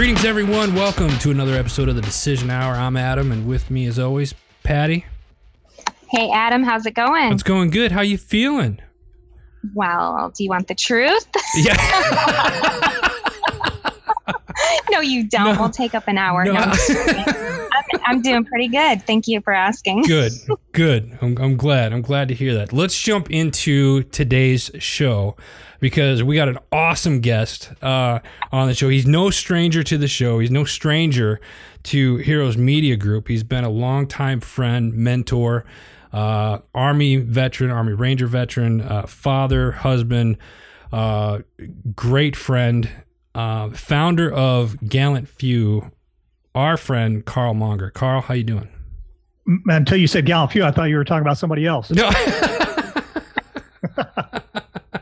Greetings, everyone. Welcome to another episode of the Decision Hour. I'm Adam, and with me, as always, Patty. Hey, Adam, how's it going? It's going good. How you feeling? Well, do you want the truth? Yeah. no, you don't. No. we'll take up an hour. No. No, I'm, just kidding. I'm, I'm doing pretty good. Thank you for asking. good. Good. I'm, I'm glad. I'm glad to hear that. Let's jump into today's show because we got an awesome guest uh, on the show. He's no stranger to the show. He's no stranger to Heroes Media Group. He's been a longtime friend, mentor, uh, Army veteran, Army Ranger veteran, uh, father, husband, uh, great friend, uh, founder of Gallant Few. Our friend Karl Monger. Karl, how you doing? Until you said Gallant Few, I thought you were talking about somebody else. No.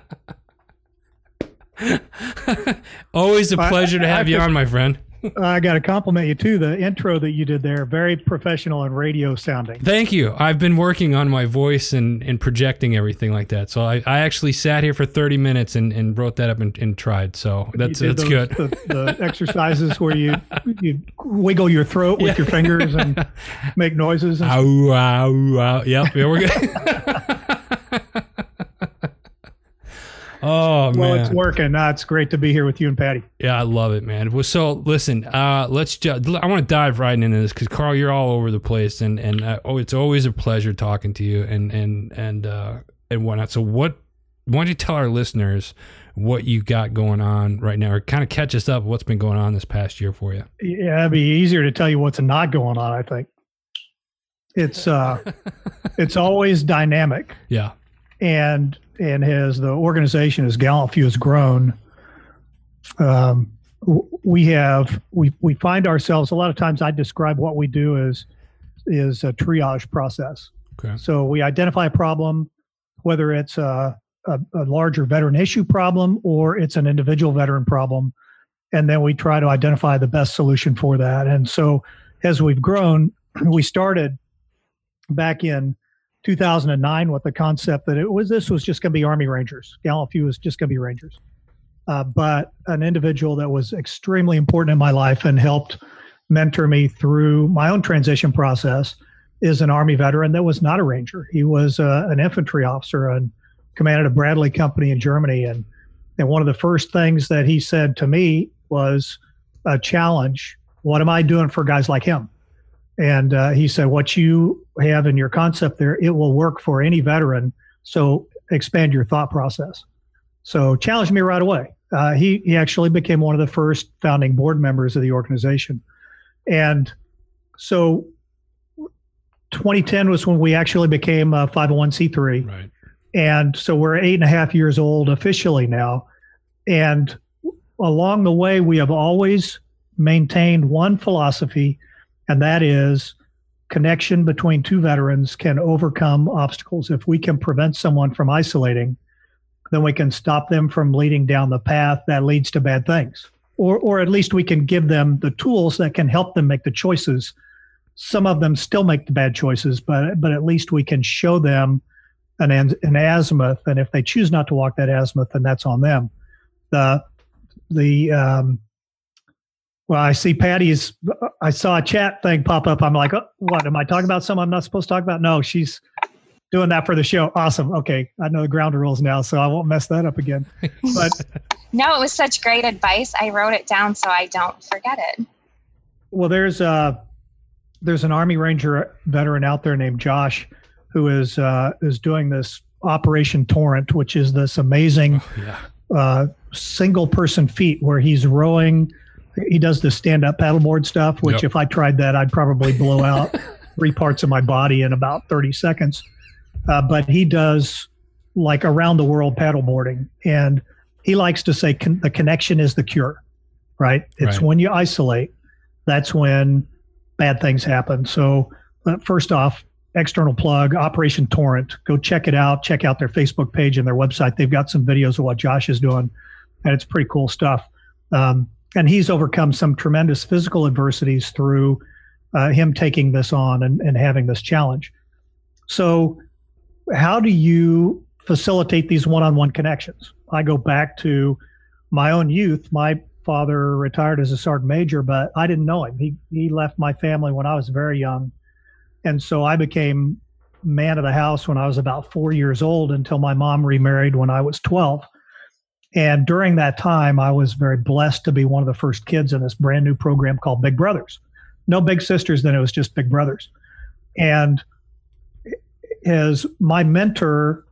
Always a I- pleasure to I have you think- on, my friend. I got to compliment you too. The intro that you did there, very professional and radio sounding. Thank you. I've been working on my voice and, and projecting everything like that. So I, I actually sat here for 30 minutes and, and wrote that up and, and tried. So that's that's those- good. The, the exercises where you you wiggle your throat with your fingers and make noises. And Ow, ow, ow. Yep, yeah, we're good. Oh, well, man. it's working. Uh, it's great to be here with you and Patty. Yeah, I love it, man. Well, so listen, uh, let's just, I want to dive right into this because Karl, you're all over the place, and and uh, oh, it's always a pleasure talking to you, and and and uh, and whatnot. So, what? Why don't you tell our listeners what you got going on right now, or kind of catch us up? What's been going on this past year for you? Yeah, it'd be easier to tell you what's not going on. I think it's uh, it's always dynamic. Yeah, and and as the organization as Gallant Few has grown, um, we have we we find ourselves a lot of times. I describe what we do as is a triage process. Okay. So we identify a problem, whether it's a, a, a larger veteran issue problem or it's an individual veteran problem, and then we try to identify the best solution for that. And so as we've grown, we started back in 2009 with the concept that it was this was just going to be Army Rangers. Gallant Few was just going to be Rangers. Uh, but an individual that was extremely important in my life and helped mentor me through my own transition process is an Army veteran that was not a Ranger. He was uh, an infantry officer and commanded a Bradley company in Germany. And and one of the first things that he said to me was a challenge. What am I doing for guys like him? And uh, he said, What you have in your concept there, it will work for any veteran. So expand your thought process. So challenge me right away. Uh, he, he actually became one of the first founding board members of the organization. And so 2010 was when we actually became a 501c3. right. And so we're eight and a half years old officially now. And along the way, we have always maintained one philosophy, and that is connection between two veterans can overcome obstacles. If we can prevent someone from isolating, then we can stop them from leading down the path that leads to bad things. Or, or at least we can give them the tools that can help them make the choices. Some of them still make the bad choices, but but at least we can show them an, an azimuth, and if they choose not to walk that azimuth, then that's on them. The the um, well, I see Patty's. I saw a chat thing pop up. I'm like, oh, what am I talking about? Something I'm not supposed to talk about? No, she's doing that for the show. Awesome. Okay, I know the ground rules now, so I won't mess that up again. But No, it was such great advice. I wrote it down so I don't forget it. well, there's a there's an Army Ranger veteran out there named Josh who is uh, is doing this Operation Torrent, which is this amazing Yeah. uh, single person feat where he's rowing. He does the stand up paddleboard stuff, which Yep. if I tried that, I'd probably blow out three parts of my body in about 30 seconds. Uh, but he does like around the world paddleboarding. And he likes to say con- the connection is the cure, right? It's Right. when you isolate, that's when bad things happen. So, uh, first off, external plug Operation Torrent. Go check it out. Check out their Facebook page and their website. They've got some videos of what Josh is doing, and it's pretty cool stuff. Um, and he's overcome some tremendous physical adversities through uh, him taking this on and, and having this challenge. So, how do you facilitate these one on one connections? I go back to my own youth. My father retired as a sergeant major, but I didn't know him. He he left my family when I was very young, and so I became man of the house when I was about four years old until my mom remarried when I was twelve. And during that time, I was very blessed to be one of the first kids in this brand new program called Big Brothers. No big sisters, then it was just Big Brothers. And as my mentor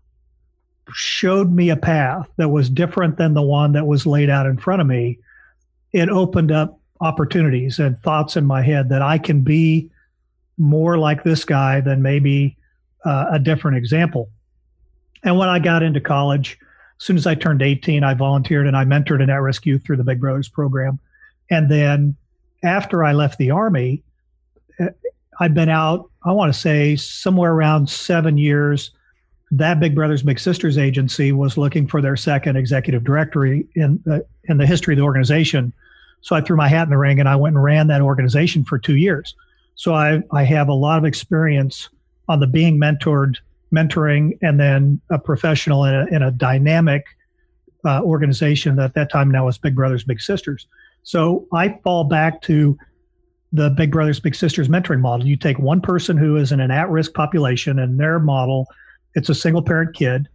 showed me a path that was different than the one that was laid out in front of me, it opened up opportunities and thoughts in my head that I can be more like this guy than maybe uh, a different example. And when I got into college, as soon as I turned 18, I volunteered and I mentored an at risk youth through the Big Brothers program. And then after I left the Army, uh, I've been out, I want to say, somewhere around seven years that Big Brothers Big Sisters agency was looking for their second executive directory in the, in the history of the organization. So I threw my hat in the ring and I went and ran that organization for two years. So I, I have a lot of experience on the being mentored, mentoring, and then a professional in a, in a dynamic uh, organization that at that time now was Big Brothers Big Sisters. So I fall back to the Big Brothers Big Sisters mentoring model. You take one person who is in an at risk population and their model – it's a single parent kid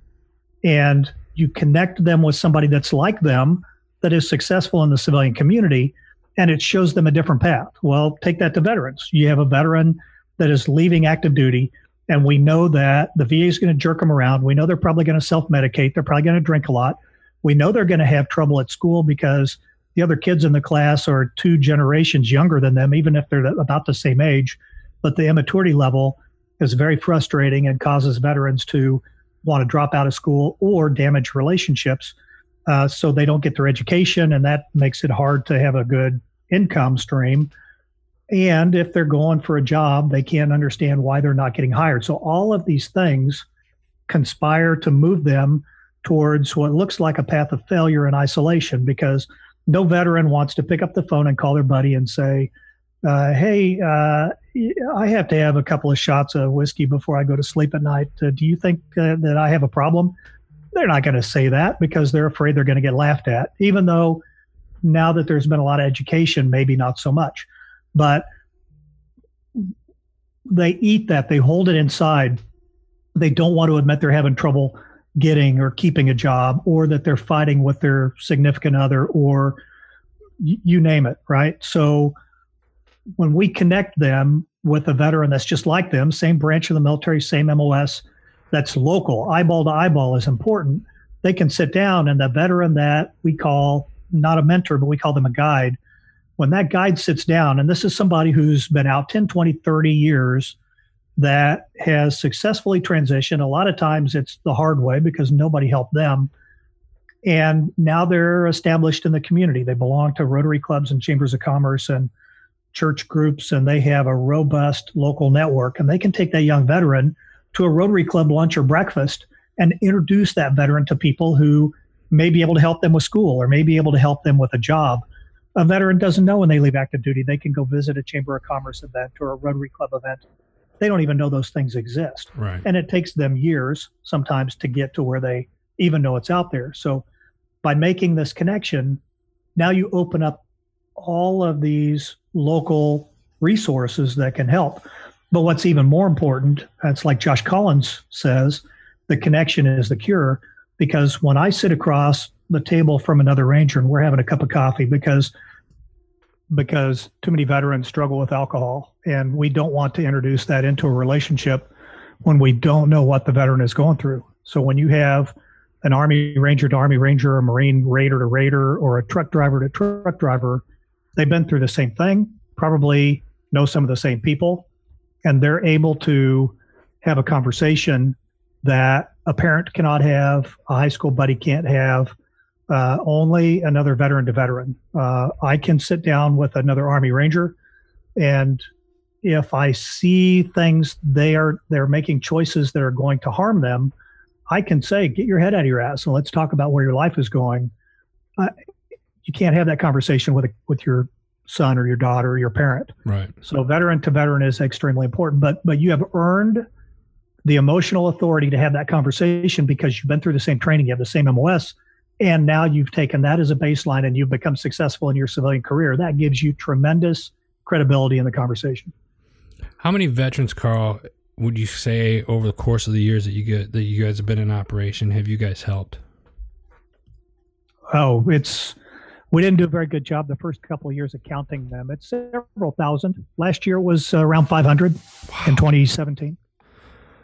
and you connect them with somebody that's like them that is successful in the civilian community and it shows them a different path well take that to veterans you have a veteran that is leaving active duty and we know that the va is going to jerk them around. We know they're probably going to self-medicate. They're probably going to drink a lot. We know they're going to have trouble at school because the other kids in the class are two generations younger than them even if they're about the same age. But the immaturity level is very frustrating and causes veterans to want to drop out of school or damage relationships uh, so they don't get their education and that makes it hard to have a good income stream and if they're going for a job they can't understand why they're not getting hired so all of these things conspire to move them towards what looks like a path of failure and isolation because no veteran wants to pick up the phone and call their buddy and say uh, hey, uh, I have to have a couple of shots of whiskey before I go to sleep at night. Uh, do you think uh, that I have a problem? They're not going to say that because they're afraid they're going to get laughed at, even though now that there's been a lot of education, maybe not so much. But they eat that, they hold it inside. They don't want to admit they're having trouble getting or keeping a job or that they're fighting with their significant other or you name it, right? So, when we connect them with a veteran that's just like them, same branch of the military, same MOS, that's local, eyeball to eyeball is important. They can sit down, and the veteran that we call not a mentor, but we call them a guide, when that guide sits down, and this is somebody who's been out 10, 20, 30 years that has successfully transitioned. A lot of times it's the hard way because nobody helped them. And now they're established in the community. They belong to Rotary clubs and chambers of commerce and church groups and they have a robust local network and they can take that young veteran to a Rotary Club lunch or breakfast and introduce that veteran to people who may be able to help them with school or may be able to help them with a job. A veteran doesn't know when they leave active duty. They can go visit a Chamber of Commerce event or a Rotary Club event. They don't even know those things exist. Right. And it takes them years sometimes to get to where they even know it's out there. So by making this connection, now you open up all of these local resources that can help. But what's even more important, that's like Josh Collins says, the connection is the cure. Because when I sit across the table from another ranger and we're having a cup of coffee because because too many veterans struggle with alcohol and we don't want to introduce that into a relationship when we don't know what the veteran is going through. So when you have an army ranger to army ranger, a marine raider to raider, or a truck driver to truck driver, they've been through the same thing, probably know some of the same people, and they're able to have a conversation that a parent cannot have, a high school buddy can't have, uh, only another veteran to veteran. Uh, I can sit down with another Army Ranger, and if I see things they are they're making choices that are going to harm them, I can say, "Get your head out of your ass and let's talk about where your life is going." You can't have that conversation with a, with your son or your daughter or your parent. Right. So veteran to veteran is extremely important, but but you have earned the emotional authority to have that conversation because you've been through the same training, you have the same MOS, and now you've taken that as a baseline and you've become successful in your civilian career, that gives you tremendous credibility in the conversation. How many veterans, Karl, would you say over the course of the years that you get that you guys have been in operation have you guys helped? Oh, it's we didn't do a very good job the first couple of years of counting them. It's several thousand. Last year was around 500 wow. in 2017.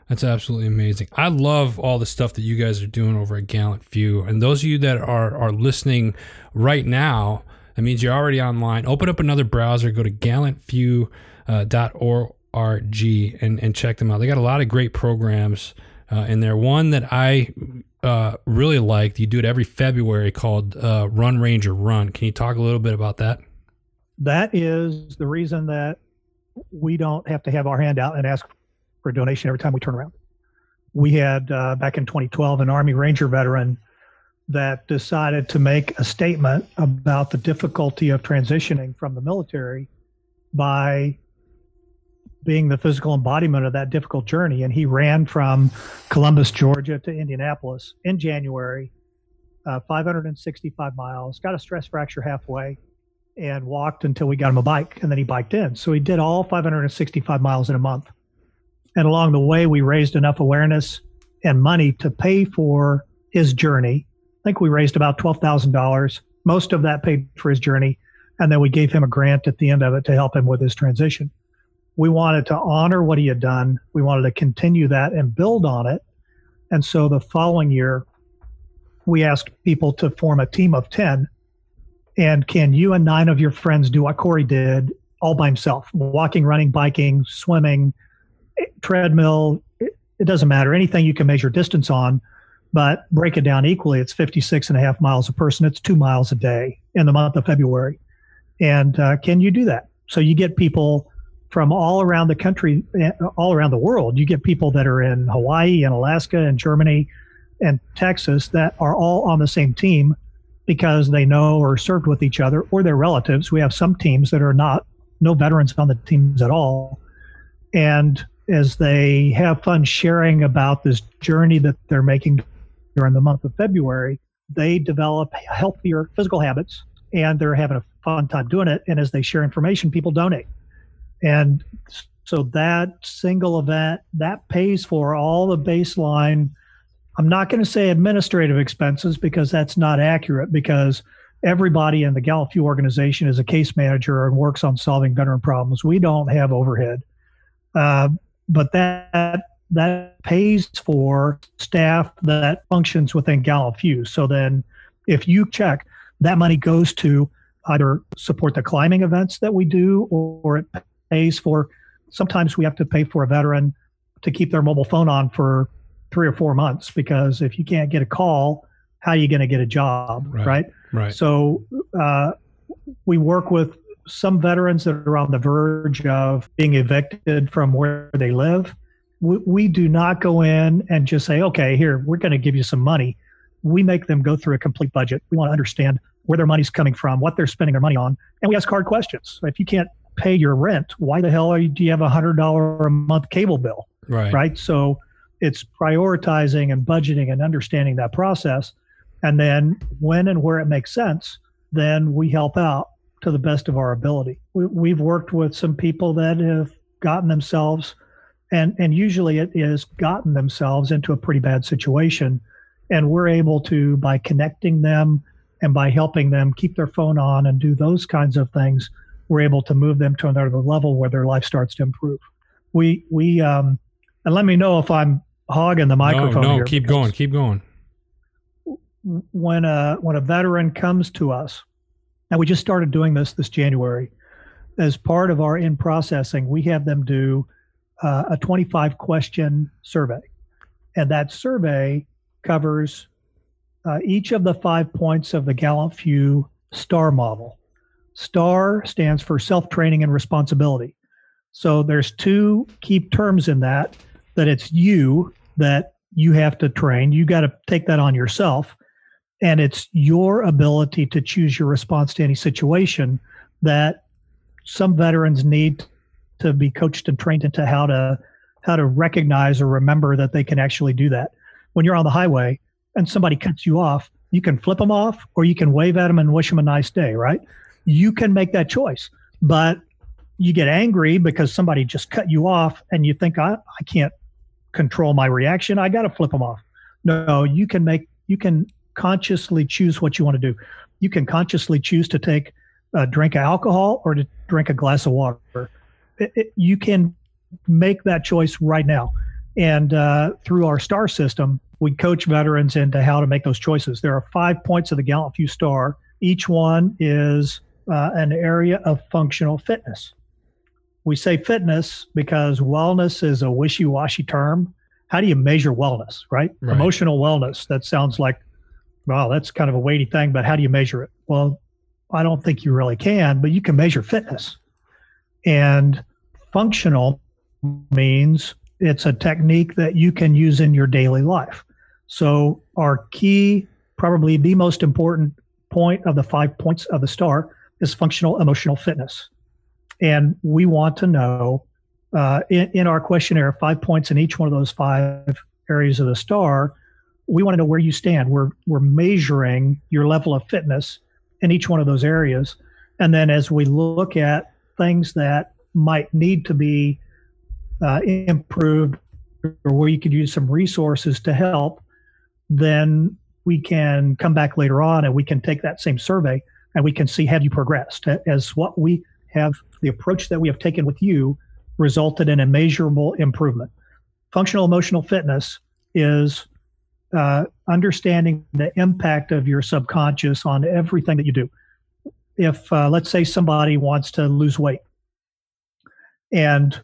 That's absolutely amazing. I love all the stuff that you guys are doing over at Gallant Few. And those of you that are are listening right now, that means you're already online. Open up another browser, go to gallantfew.org uh, and, and check them out. They got a lot of great programs uh, in there. One that I uh, really liked, you do it every February called uh, Run Ranger Run. Can you talk a little bit about that? That is the reason that we don't have to have our hand out and ask for a donation every time we turn around. We had uh, back in 2012 an Army Ranger veteran that decided to make a statement about the difficulty of transitioning from the military by being the physical embodiment of that difficult journey. And he ran from Columbus, Georgia to Indianapolis in January, uh, 565 miles, got a stress fracture halfway, and walked until we got him a bike. And then he biked in. So he did all 565 miles in a month. And along the way, we raised enough awareness and money to pay for his journey. I think we raised about $12,000. Most of that paid for his journey. And then we gave him a grant at the end of it to help him with his transition. We wanted to honor what he had done. We wanted to continue that and build on it. And so the following year, we asked people to form a team of 10. And can you and nine of your friends do what Corey did all by himself? Walking, running, biking, swimming, treadmill, it, it doesn't matter. Anything you can measure distance on, but break it down equally. It's 56 and a half miles a person. It's two miles a day in the month of February. And uh, can you do that? So you get people from all around the country, eh, all around the world. You get people that are in Hawaii and Alaska and Germany and Texas that are all on the same team because they know or served with each other or their relatives. We have some teams that are not, no veterans on the teams at all. And as they have fun sharing about this journey that they're making during the month of February, they develop healthier physical habits and they're having a fun time doing it. And as they share information, people donate. And so that single event that pays for all the baseline. I'm not going to say administrative expenses because that's not accurate because everybody in the Gallant organization is a case manager and works on solving veteran problems. We don't have overhead. Uh, but that that pays for staff that functions within Gallant Few. So then, if you check, that money goes to either support the climbing events that we do, or, or it pays for. Sometimes we have to pay for a veteran to keep their mobile phone on for three or four months because if you can't get a call, how are you going to get a job, right? Right. right. So uh, we work with some veterans that are on the verge of being evicted from where they live. We, we do not go in and just say, okay, here, we're going to give you some money. We make them go through a complete budget. We want to understand where their money's coming from, what they're spending their money on, and we ask hard questions. If you can't pay your rent, why the hell you, do you have a hundred dollar a month cable bill? Right. Right. So it's prioritizing and budgeting and understanding that process. And then when and where it makes sense, then we help out to the best of our ability. We, have worked with some people that have gotten themselves, and, and usually it is gotten themselves into a pretty bad situation. And we're able to, by connecting them and by helping them keep their phone on and do those kinds of things, we're able to move them to another level where their life starts to improve. We, we, um, and let me know if I'm hogging the microphone. No, no, keep going, keep going. When a when a veteran comes to us and we just started doing this this January. As part of our in processing, we have them do uh, a 25 question survey. And that survey covers uh, each of the five points of the Gallant Few STAR model. STAR stands for self training and responsibility. So there's two key terms in that that it's you that you have to train. You got to take that on yourself and it's your ability to choose your response to any situation that some veterans need to be coached and trained into how to how to recognize or remember that they can actually do that when you're on the highway and somebody cuts you off You can flip them off or you can wave at them and wish them a nice day, right? You can make that choice. But you get angry because somebody just cut you off and you think, I, I can't control my reaction. I got to flip them off. No, you can make, you can consciously choose what you want to do. You can consciously choose to take a drink of alcohol or to drink a glass of water. It, it, you can make that choice right now. And uh, through our STAR system, we coach veterans into how to make those choices. There are five points of the Gallant Few STAR. Each one is uh, an area of functional fitness. We say fitness because wellness is a wishy washy term. How do you measure wellness, right? right? Emotional wellness, that sounds like, wow, that's kind of a weighty thing, but how do you measure it? Well, I don't think you really can, but you can measure fitness. And functional means it's a technique that you can use in your daily life. So, our key, probably the most important point of the five points of the STAR is functional emotional fitness. And we want to know uh, in, in our questionnaire, five points in each one of those five areas of the STAR. We want to know where you stand. We're, we're measuring your level of fitness in each one of those areas. And then as we look at things that might need to be uh, improved or where you could use some resources to help, then we can come back later on and we can take that same survey and we can see have you progressed as what we have the approach that we have taken with you resulted in a measurable improvement functional emotional fitness is uh, understanding the impact of your subconscious on everything that you do. If uh, let's say somebody wants to lose weight and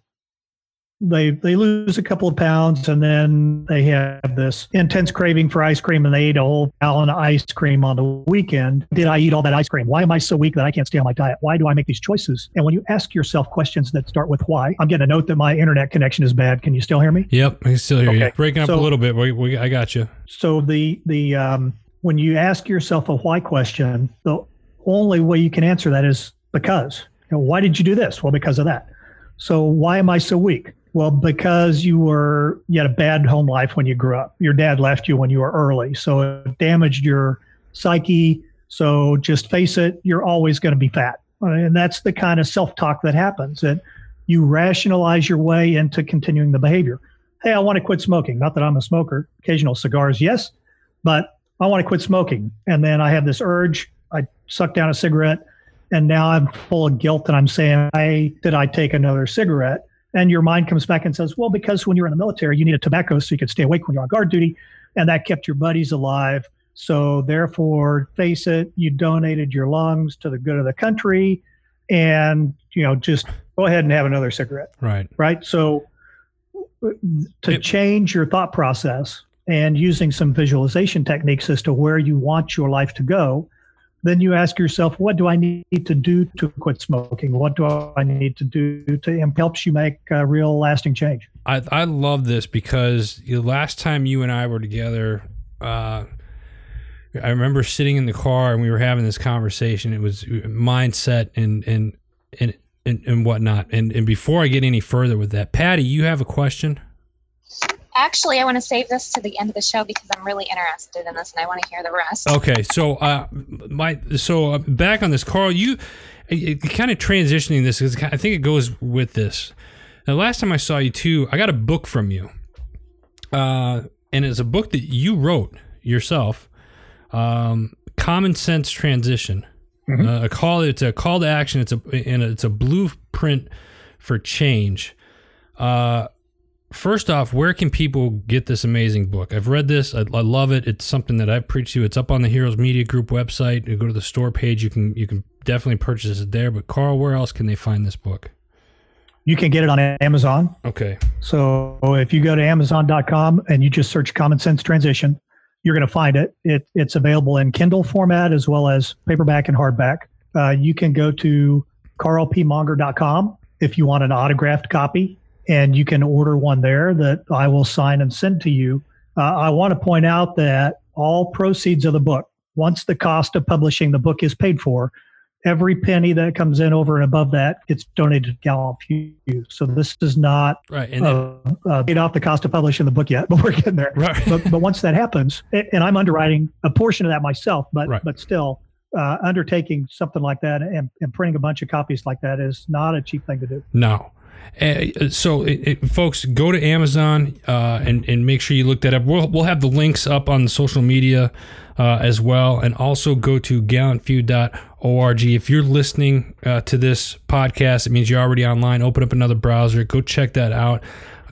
they they lose a couple of pounds and then they have this intense craving for ice cream and they eat a whole gallon of ice cream on the weekend. Did I eat all that ice cream? Why am I so weak that I can't stay on my diet? Why do I make these choices? And when you ask yourself questions that start with why, I'm getting a note that my internet connection is bad. Can you still hear me? Yep, I can still hear okay. you. Breaking up so, a little bit. We, we, I got you. So the the um, when you ask yourself a why question, the only way you can answer that is because. You know, why did you do this? Well, because of that. So why am I so weak? Well, because you were you had a bad home life when you grew up. Your dad left you when you were early, so it damaged your psyche. So just face it, you're always going to be fat, uh, and that's the kind of self-talk that happens. That you rationalize your way into continuing the behavior. Hey, I want to quit smoking. Not that I'm a smoker. Occasional cigars, yes, but I want to quit smoking. And then I have this urge. I suck down a cigarette, and now I'm full of guilt, and I'm saying, "I did I take another cigarette?" And your mind comes back and says, well, because when you're in the military, you need a tobacco so you could stay awake when you're on guard duty, and that kept your buddies alive. So therefore, face it, you donated your lungs to the good of the country, and you know just go ahead and have another cigarette. Right. Right. So to change your thought process and using some visualization techniques as to where you want your life to go, then you ask yourself, what do I need to do to quit smoking? What do I need to do to helps you make a real lasting change? I, I love this because the last time you and I were together, uh, I remember sitting in the car and we were having this conversation. It was mindset and and and and, and whatnot. And and before I get any further with that, Patty, you have a question actually, I want to save this to the end of the show because I'm really interested in this and I want to hear the rest. Okay, so uh, my so uh, back on this, Karl, you it, it kind of transitioning this because I think it goes with this. The last time I saw you too, I got a book from you, uh, and it's a book that you wrote yourself. Um, Common Sense Transition. Mm-hmm. Uh, a call. It's a call to action. It's a and it's a blueprint for change. Uh, first off, where can people get this amazing book? I've read this. I, I, love it. It's something that I've preached to. It's up on the Heroes Media Group website. You go to the store page. You can you can definitely purchase it there. But Karl, where else can they find this book? You can get it on Amazon. Okay. So if you go to Amazon.com and you just search Common Sense Transition, you're going to find it. it. It's available in Kindle format as well as paperback and hardback. Uh, you can go to carlpmonger.com if you want an autographed copy and you can order one there that I will sign and send to you. Uh, I want to point out that all proceeds of the book, once the cost of publishing the book is paid for, every penny that comes in over and above that gets donated to Gallant Few. So this is not right and uh, uh, paid off the cost of publishing the book yet, but we're getting there. right But, but once that happens, and I'm underwriting a portion of that myself, but Right. but still, uh, undertaking something like that and, and printing a bunch of copies like that is not a cheap thing to do. No. Uh, so, it, it, folks, go to Amazon uh, and and make sure you look that up. We'll we'll have the links up on social media uh, as well, and also go to gallantfew.org. If you're listening uh, to this podcast, it means you're already online. Open up another browser, go check that out.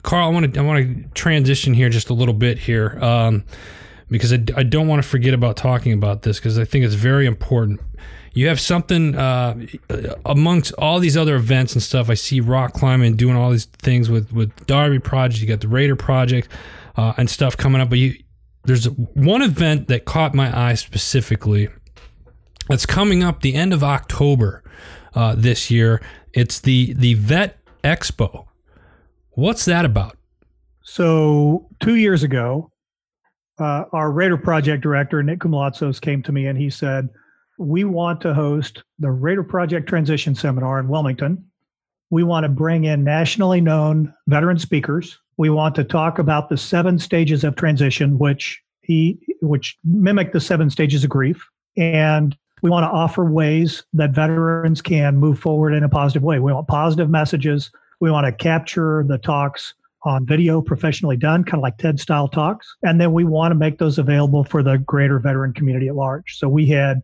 Karl, I want to I want to transition here just a little bit here. Um, because I, I don't want to forget about talking about this because I think it's very important. You have something uh, amongst all these other events and stuff. I see rock climbing doing all these things with with Darby Project. You got the Raider Project uh, and stuff coming up. But you, there's one event that caught my eye specifically. That's coming up the end of October uh, this year. It's the the Vet Expo. What's that about? So two years ago, uh, our Raider Project director Nick Koumalatsos came to me and he said, "We want to host the Raider Project Transition Seminar in Wilmington. We want to bring in nationally known veteran speakers. We want to talk about the seven stages of transition, which he which mimic the seven stages of grief, and we want to offer ways that veterans can move forward in a positive way. We want positive messages. We want to capture the talks on video professionally done, kind of like TED style talks. And then we want to make those available for the greater veteran community at large. So we had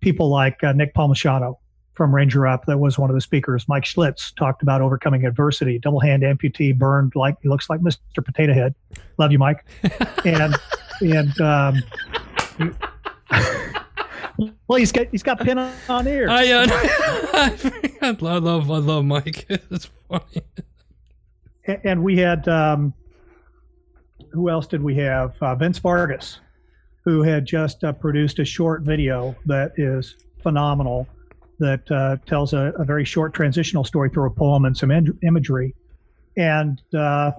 people like uh, Nick Palmisano from Ranger Up that was one of the speakers. Mike Schlitz talked about overcoming adversity, double hand amputee, burned like he looks like Mr. Potato Head. Love you, Mike. and and um, well, he's got he's got pin on, on ear. I, uh, I love I love Mike. It's funny. A- and we had um, who else did we have? Uh, Vince Vargas, who had just uh, produced a short video that is phenomenal, that uh, tells a, a very short transitional story through a poem and some in- imagery, and uh,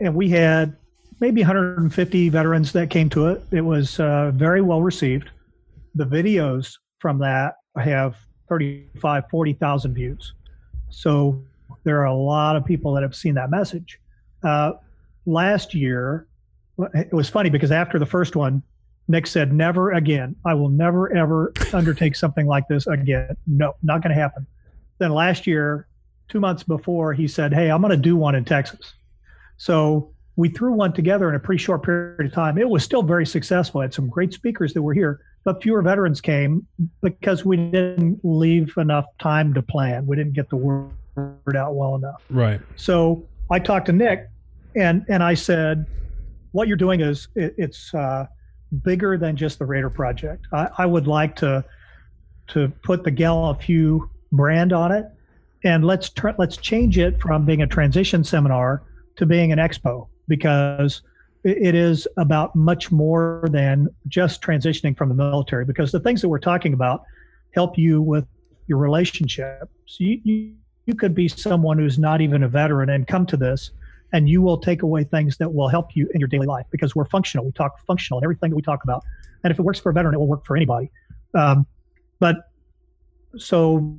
and we had maybe 150 veterans that came to it. It was uh, very well received. The videos from that have 35, 40,000 views. So there are a lot of people that have seen that message. Uh, last year, it was funny because after the first one, Nick said, Never again. I will never, ever undertake something like this again. No, not going to happen. Then last year, two months before, he said, Hey, I'm going to do one in Texas. So we threw one together in a pretty short period of time. It was still very successful. I had some great speakers that were here, but fewer veterans came because we didn't leave enough time to plan. We didn't get the word out well enough. Right. So I talked to Nick, and and I said, "What you're doing is it, it's uh, bigger than just the Raider project. I, I would like to to put the Few brand on it, and let's tr- let's change it from being a transition seminar to being an expo because it, is about much more than just transitioning from the military. Because the things that we're talking about help you with your relationship. So you, you you could be someone who's not even a veteran and come to this and you will take away things that will help you in your daily life because we're functional. We talk functional in everything that we talk about. And if it works for a veteran it will work for anybody. Um, but so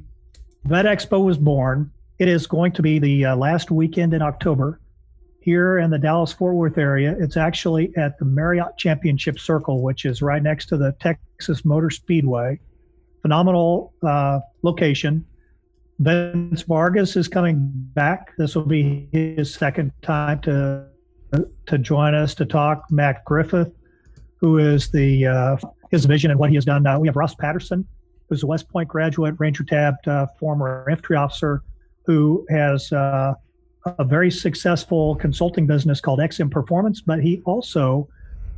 vet expo was born. It is going to be the uh, last weekend in october here in the dallas fort worth area. It's actually at the marriott championship circle which is right next to the texas motor speedway. Phenomenal uh, location Vince Vargas is coming back. This will be his second time to to join us to talk. Matt Griffith, who is the uh, his vision and what he has done. Uh, we have Ross Patterson, who's a West Point graduate, Ranger Tabbed uh, former infantry officer, who has uh, a very successful consulting business called XM Performance. But he also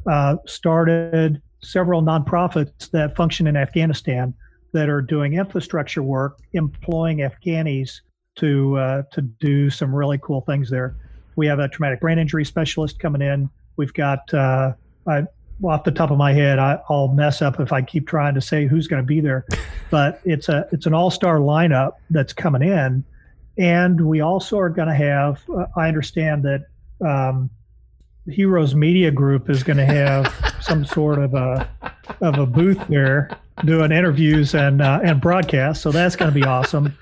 uh, started several nonprofits that function in Afghanistan that are doing infrastructure work, employing Afghanis to uh, to do some really cool things there. We have a traumatic brain injury specialist coming in. We've got uh, I, off the top of my head, I, will mess up if I keep trying to say who's going to be there, but it's a it's an all star lineup that's coming in, and we also are going to have. Uh, I understand that um, Heroes Media Group is going to have some sort of a of a booth there doing interviews and uh, and broadcasts. So that's going to be awesome.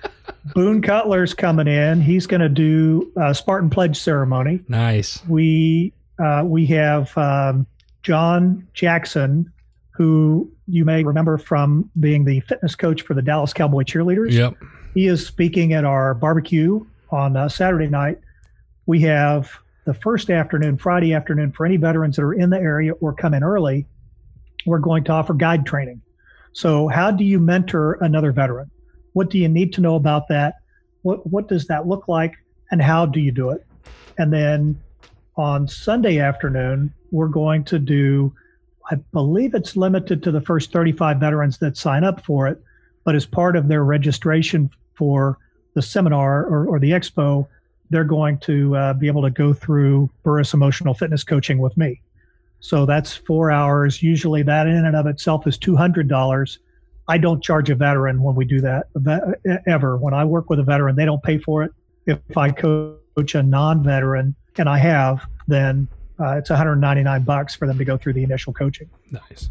Boone Cutler's coming in. He's going to do a Spartan pledge ceremony. Nice. We uh, we have um, John Jackson, who you may remember from being the fitness coach for the Dallas Cowboy cheerleaders. Yep. He is speaking at our barbecue on uh, Saturday night. We have the first afternoon, Friday afternoon, for any veterans that are in the area or come in early. We're going to offer guide training. So, how do you mentor another veteran? What do you need to know about that? What what does that look like, and how do you do it? And then on Sunday afternoon, we're going to do. I believe it's limited to the first 35 veterans that sign up for it, but as part of their registration for the seminar or, or the expo, they're going to uh, be able to go through Burris Emotional Fitness Coaching with me. So that's four hours. Usually, that in and of itself is two hundred dollars. I don't charge a veteran when we do that ever. When I work with a veteran, they don't pay for it. If I coach a non-veteran, and I have, then uh, it's 199 bucks for them to go through the initial coaching. Nice.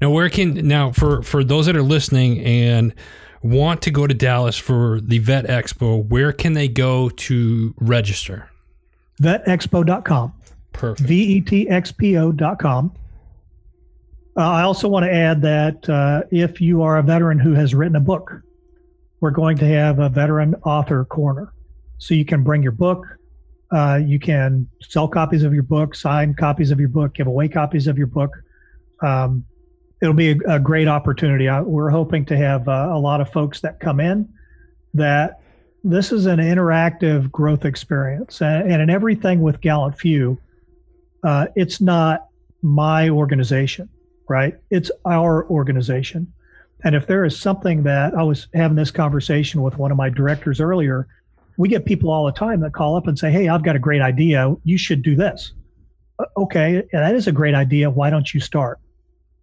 Now, where can now for for those that are listening and want to go to Dallas for the Vet Expo, where can they go to register? VetXpo.com. Perfect. vetxpo.com. Uh, I also want to add that uh, if you are a veteran who has written a book, we're going to have a veteran author corner. So you can bring your book, uh, you can sell copies of your book, sign copies of your book, give away copies of your book. Um, it'll be a, a great opportunity. I, we're hoping to have uh, a lot of folks that come in that this is an interactive growth experience. And, and in everything with Gallant Few, uh, it's not my organization, right? It's our organization. And if there is something that I was having this conversation with one of my directors earlier, we get people all the time that call up and say, Hey, I've got a great idea. You should do this. Okay, that is a great idea. Why don't you start?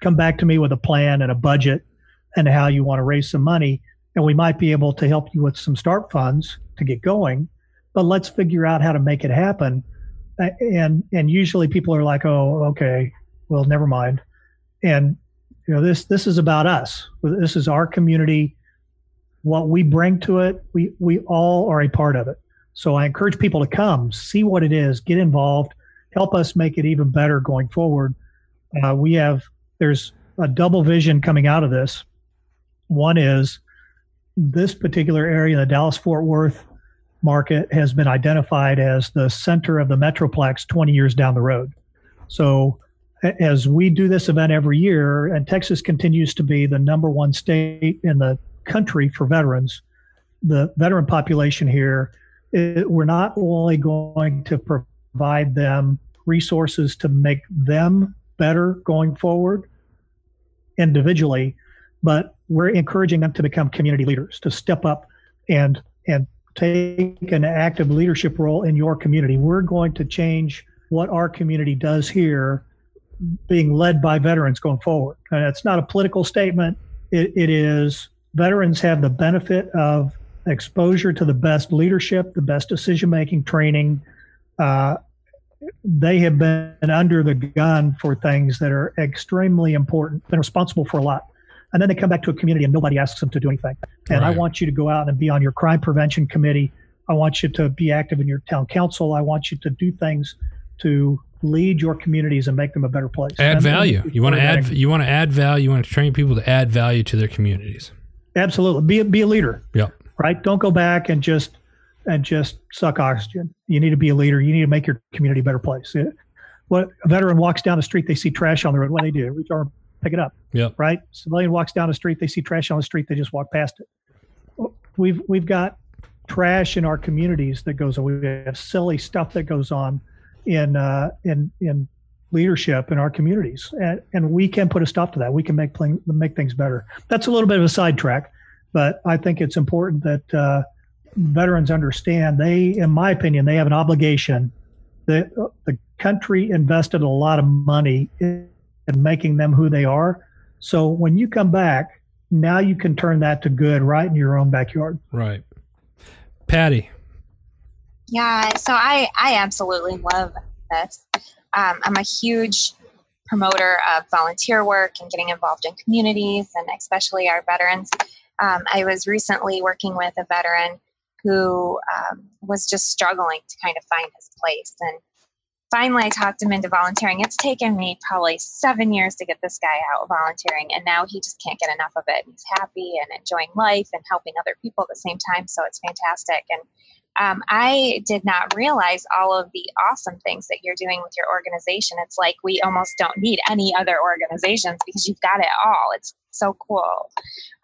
Come back to me with a plan and a budget and how you want to raise some money. And we might be able to help you with some start funds to get going. But let's figure out how to make it happen and and usually people are like, oh, okay, well, never mind. And you know, this this is about us. This is our community. What we bring to it, we we all are a part of it. So I encourage people to come, see what it is, get involved, help us make it even better going forward. Uh, we have there's a double vision coming out of this. One is this particular area, the Dallas Fort Worth market has been identified as the center of the Metroplex 20 years down the road. So, as we do this event every year, and Texas continues to be the number one state in the country for veterans, the veteran population here, it, we're not only going to provide them resources to make them better going forward individually, but we're encouraging them to become community leaders, to step up and and take an active leadership role in your community. We're going to change what our community does here, being led by veterans going forward. And it's not a political statement, it, it is veterans have the benefit of exposure to the best leadership, the best decision making training. Uh, they have been under the gun for things that are extremely important, been responsible for a lot and then they come back to a community and nobody asks them to do anything. And right. I want you to go out and be on your crime prevention committee. I want you to be active in your town council. I want you to do things to lead your communities and make them a better place. Add and value. You want to add. You want to add value. You want to train people to add value to their communities. Absolutely. Be a, be a leader. Yeah. Right. Don't go back and just and just suck oxygen. You need to be a leader. You need to make your community a better place. It, what a veteran walks down the street, they see trash on the road. What do they do? Reach arm pick it up. Yeah. Right. Civilian walks down the street, they see trash on the street, they just walk past it. We've we've got trash in our communities that goes on. We have silly stuff that goes on in uh, in in leadership in our communities, and, and we can put a stop to that. We can make playing, make things better. That's a little bit of a sidetrack, but I think it's important that uh, veterans understand they, in my opinion, they have an obligation. that the country invested a lot of money in and making them who they are. So when you come back, now you can turn that to good right in your own backyard. Right. Patty. Yeah, so I I absolutely love this. Um, I'm a huge promoter of volunteer work and getting involved in communities and especially our veterans. Um, I was recently working with a veteran who um, was just struggling to kind of find his place. And finally, I talked him into volunteering. It's taken me probably seven years to get this guy out volunteering, and now he just can't get enough of it. He's happy and enjoying life and helping other people at the same time. So it's fantastic. And um, I did not realize all of the awesome things that you're doing with your organization. It's like we almost don't need any other organizations because you've got it all. It's so cool,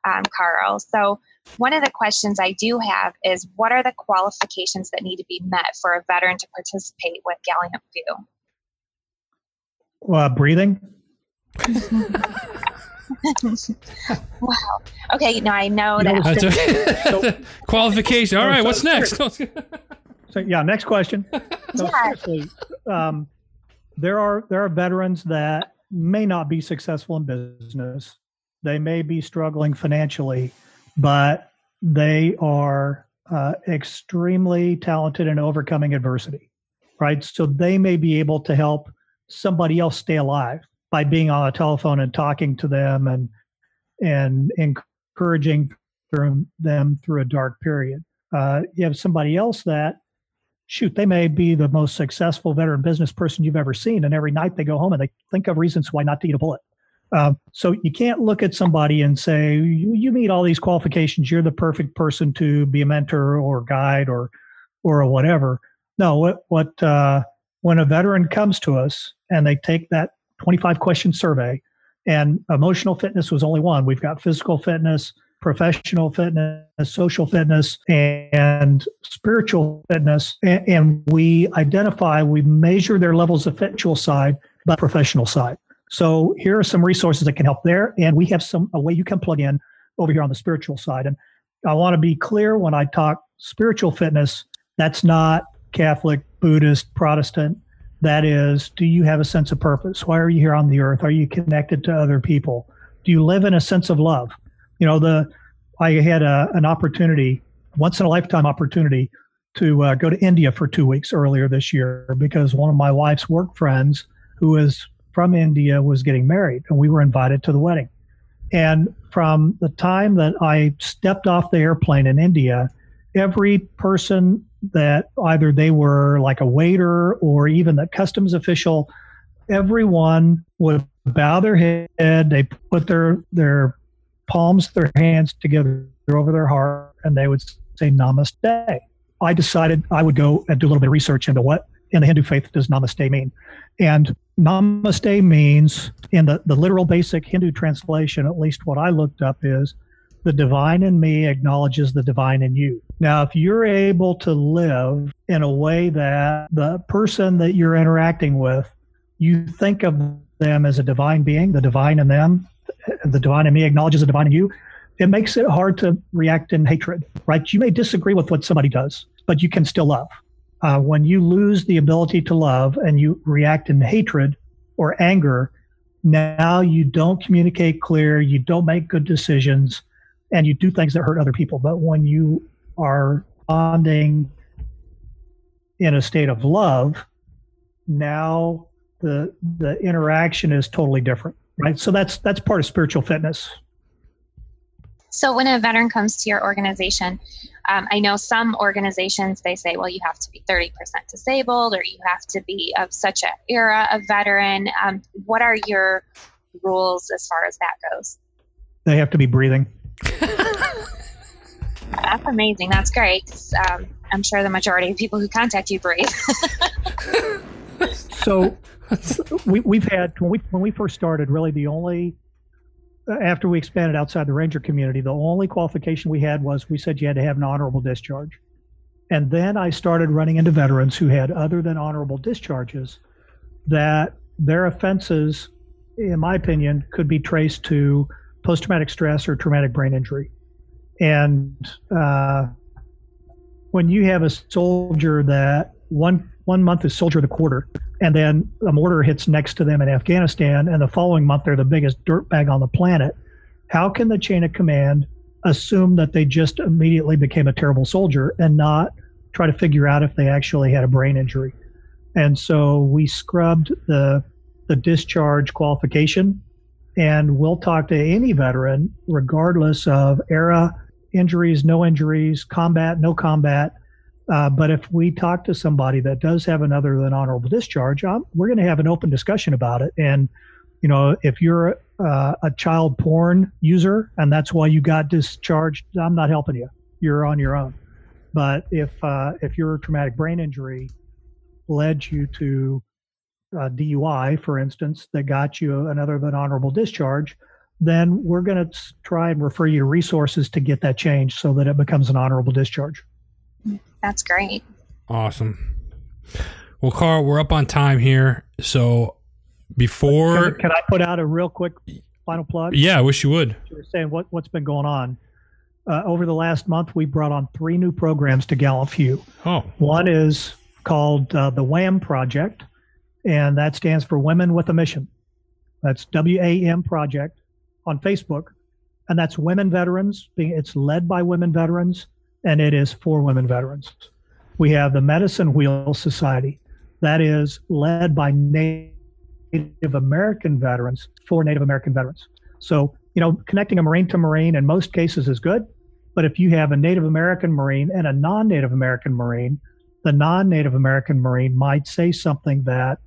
um, Karl. So, one of the questions I do have is what are the qualifications that need to be met for a veteran to participate with Gallant Few? Uh, breathing. wow. Okay, now I know you that. Know, so, Qualification. All right, so, what's next? so, yeah, next question. So yeah. seriously, um, there are there are veterans that may not be successful in business. They may be struggling financially, but they are uh, extremely talented in overcoming adversity, right? So they may be able to help somebody else stay alive by being on a telephone and talking to them and and encouraging them through a dark period. Uh, you have somebody else that shoot they may be the most successful veteran business person you've ever seen and every night they go home and they think of reasons why not to eat a bullet. Uh, so you can't look at somebody and say you, you meet all these qualifications. You're the perfect person to be a mentor or guide or or whatever. No what what uh, when a veteran comes to us and they take that 25 question survey, and emotional fitness was only one. We've got physical fitness, professional fitness, social fitness, and spiritual fitness. And, we identify, we measure their levels of spiritual side, but professional side. So here are some resources that can help there, and we have some a way you can plug in over here on the spiritual side. And I want to be clear when I talk spiritual fitness, that's not Catholic, Buddhist, Protestant. That is, do you have a sense of purpose? Why are you here on the earth? Are you connected to other people? Do you live in a sense of love? You know, the I had a, an opportunity, once in a lifetime opportunity, to uh, go to India for two weeks earlier this year because one of my wife's work friends, who is from India, was getting married, and we were invited to the wedding. And from the time that I stepped off the airplane in India, every person that either they were like a waiter or even the customs official, everyone would bow their head, they put their their palms, their hands together over their heart, and they would say namaste. I decided I would go and do a little bit of research into what in the Hindu faith does namaste mean. And namaste means, in the, the literal basic Hindu translation, at least what I looked up, is the divine in me acknowledges the divine in you. Now, if you're able to live in a way that the person that you're interacting with, you think of them as a divine being, the divine in them, the divine in me acknowledges the divine in you, it makes it hard to react in hatred, right? You may disagree with what somebody does, but you can still love. Uh, when you lose the ability to love and you react in hatred or anger, now you don't communicate clear, you don't make good decisions, and you do things that hurt other people. But when you are bonding in a state of love, now the the interaction is totally different, right? So that's that's part of spiritual fitness. So when a veteran comes to your organization, um, I know some organizations they say, well, you have to be 30% disabled or you have to be of such an era of veteran. Um, what are your rules as far as that goes? They have to be breathing. That's amazing. That's great. Um, I'm sure the majority of people who contact you breathe. so we, we've had when we when we first started, really the only after we expanded outside the ranger community, the only qualification we had was we said you had to have an honorable discharge. And then I started running into veterans who had other than honorable discharges that their offenses, in my opinion, could be traced to post traumatic stress or traumatic brain injury. And uh, when you have a soldier that one one month is soldier of the quarter, and then a mortar hits next to them in Afghanistan, and the following month they're the biggest dirtbag on the planet, how can the chain of command assume that they just immediately became a terrible soldier and not try to figure out if they actually had a brain injury? And so we scrubbed the the discharge qualification. And we'll talk to any veteran, regardless of era, injuries, no injuries, combat, no combat. Uh, but if we talk to somebody that does have another than honorable discharge, um, we're going to have an open discussion about it. And, you know, if you're uh, a child porn user and that's why you got discharged, I'm not helping you. You're on your own. But if uh, if your traumatic brain injury led you to uh, DUI, for instance, that got you another than honorable discharge, then we're going to try and refer you to resources to get that changed so that it becomes an honorable discharge. That's great. Awesome. Well, Karl, we're up on time here. So before. Can, can I put out a real quick final plug? Yeah, I wish you would. You were saying what, what's been going on. Uh, over the last month, we brought on three new programs to Gallant Few. Oh. One is called uh, the WAM Project, and that stands for Women with a Mission. That's W A M Project on Facebook, and that's women veterans. It's led by women veterans, and it is for women veterans. We have the Medicine Wheel Society, that is led by Native American veterans for Native American veterans. So, you know, connecting a Marine to Marine in most cases is good, but if you have a Native American Marine and a non Native American Marine, the non Native American Marine might say something that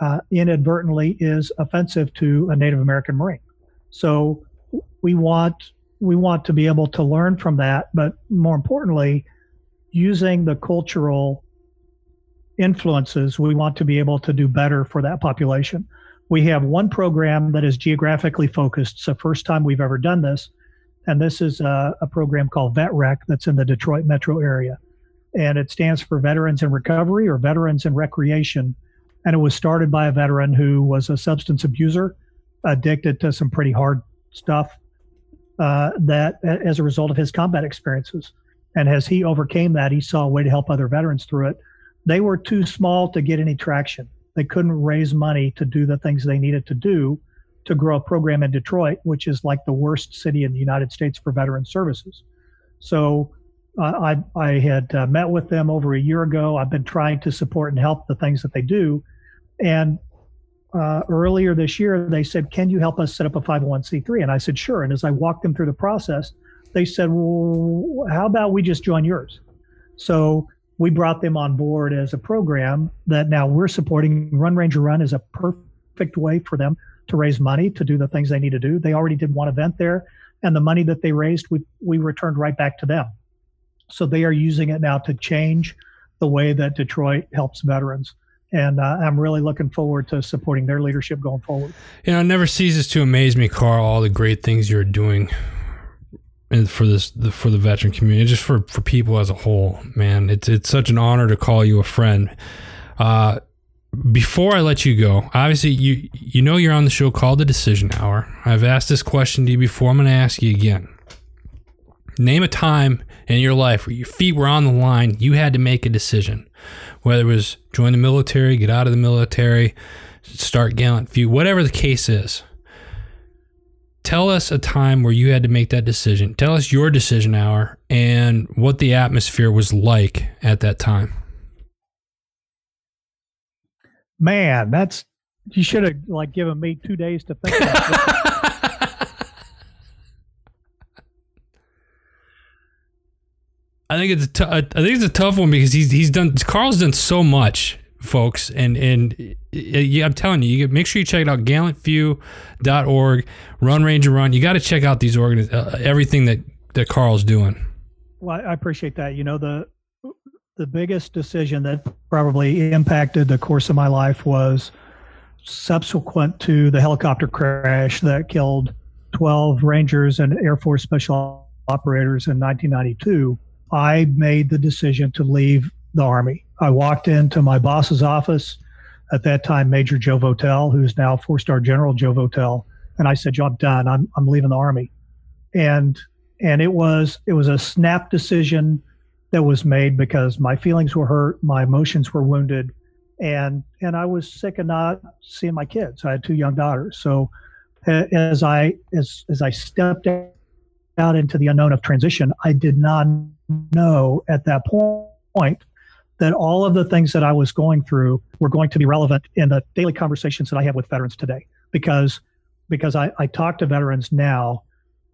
uh, inadvertently is offensive to a Native American Marine. So we want we want to be able to learn from that, but more importantly, using the cultural influences, we want to be able to do better for that population. We have one program that is geographically focused. It's the first time we've ever done this. And this is a, a program called VetRec that's in the Detroit metro area. And it stands for Veterans in Recovery or Veterans in Recreation. And it was started by a veteran who was a substance abuser, addicted to some pretty hard stuff uh, that as a result of his combat experiences. And as he overcame that, he saw a way to help other veterans through it. They were too small to get any traction. They couldn't raise money to do the things they needed to do to grow a program in Detroit, which is like the worst city in the United States for veteran services. So uh, I, I had uh, met with them over a year ago. I've been trying to support and help the things that they do. And uh, earlier this year, they said, Can you help us set up a 501c3? And I said, Sure. And as I walked them through the process, they said, Well, how about we just join yours? So we brought them on board as a program that now we're supporting. Run Ranger Run is a perfect way for them to raise money to do the things they need to do. They already did one event there, and the money that they raised, we, we returned right back to them. So they are using it now to change the way that Detroit helps veterans and uh, I'm really looking forward to supporting their leadership going forward. You know, it never ceases to amaze me, Karl, all the great things you're doing, and for this the, for the veteran community, just for for people as a whole. Man, it's it's such an honor to call you a friend. Uh, before I let you go, obviously you you know you're on the show called the Decision Hour. I've asked this question to you before. I'm going to ask you again. Name a time in your life where your feet were on the line, you had to make a decision whether it was join the military, get out of the military, start Gallant Few, whatever the case is. Tell us a time where you had to make that decision. Tell us your decision hour and what the atmosphere was like at that time. Man, that's you should have like given me two days to think about I think it's a t- I think it's a tough one because he's he's done Karl's done so much, folks, and and yeah, I'm telling you, you make sure you check it out gallantfew.org, Run Ranger Run. You got to check out these organ uh, everything that that Karl's doing. Well, I appreciate that. You know the the biggest decision that probably impacted the course of my life was subsequent to the helicopter crash that killed 12 Rangers and Air Force special operators in 1992 I made the decision to leave the Army. I walked into my boss's office at that time, Major Joe Votel, who's now four star General Joe Votel, and I said, "Joe, I'm done. I'm I'm leaving the Army." And and it was it was a snap decision that was made because my feelings were hurt, my emotions were wounded, and and I was sick of not seeing my kids. I had two young daughters, so as I as as I stepped out into the unknown of transition, I did not know at that point that all of the things that I was going through were going to be relevant in the daily conversations that I have with veterans today. Because because I, I talk to veterans now,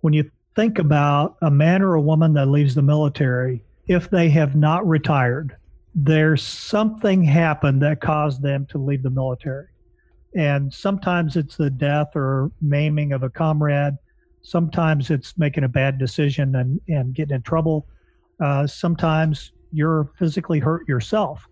when you think about a man or a woman that leaves the military, if they have not retired, there's something happened that caused them to leave the military. And sometimes it's the death or maiming of a comrade. Sometimes it's making a bad decision and, and getting in trouble. Uh, sometimes you're physically hurt yourself.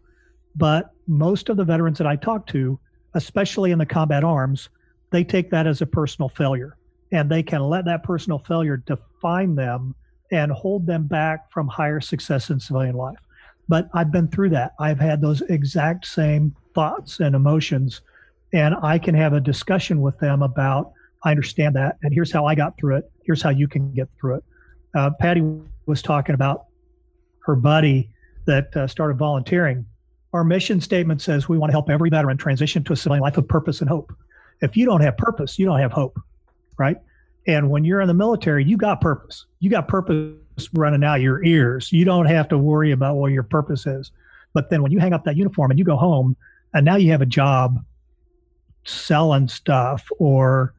But most of the veterans that I talk to, especially in the combat arms, they take that as a personal failure and they can let that personal failure define them and hold them back from higher success in civilian life. But I've been through that. I've had those exact same thoughts and emotions, and I can have a discussion with them about, I understand that, and here's how I got through it. Here's how you can get through it. Uh, Patty was talking about her buddy that uh, started volunteering. Our mission statement says we want to help every veteran transition to a civilian life of purpose and hope. If you don't have purpose, you don't have hope, right? And when you're in the military, you got purpose. You got purpose running out your ears. You don't have to worry about what your purpose is. But then when you hang up that uniform and you go home, and now you have a job selling stuff or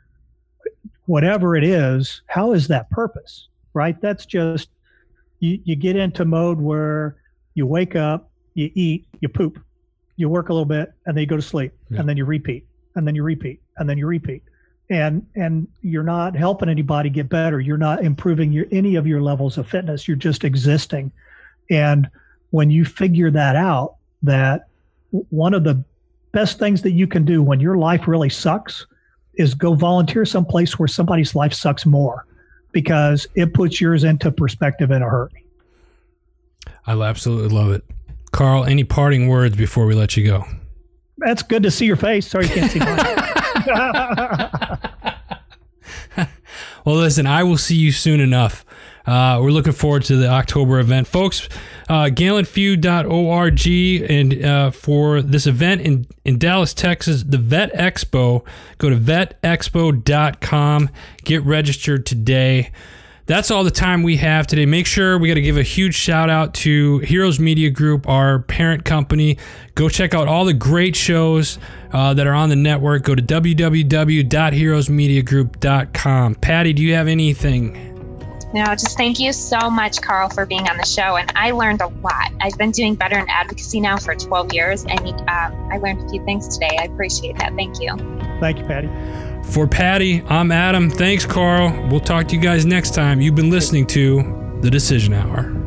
whatever it is, how is that purpose? Right? That's just you, you get into mode where you wake up, you eat, you poop, you work a little bit, and then you go to sleep, yeah. and then you repeat, and then you repeat, and then you repeat. And and you're not helping anybody get better. You're not improving your any of your levels of fitness. You're just existing. And when you figure that out that one of the best things that you can do when your life really sucks is go volunteer someplace where somebody's life sucks more because it puts yours into perspective in a hurry i absolutely love it. Karl any parting words before we let you go? That's good to see your face. Sorry you can't see mine. Well, listen, I will see you soon enough. Uh, we're looking forward to the October event, folks. Uh, gallantfew.org and uh, for this event in, in Dallas, Texas, the VetXpo. Go to VetXpo.com. Get registered today that's all the time we have today. Make sure we got to give a huge shout out to Heroes Media Group, our parent company. Go check out all the great shows uh, that are on the network. Go to www.heroesmediagroup.com. Patty, do you have anything? No, just thank you so much, Karl, for being on the show. And I learned a lot. I've been doing veteran advocacy now for 12 years, and um, I learned a few things today. I appreciate that. Thank you. Thank you, Patty. For Patty, I'm Adam. Thanks, Karl. We'll talk to you guys next time. You've been listening to The Decision Hour.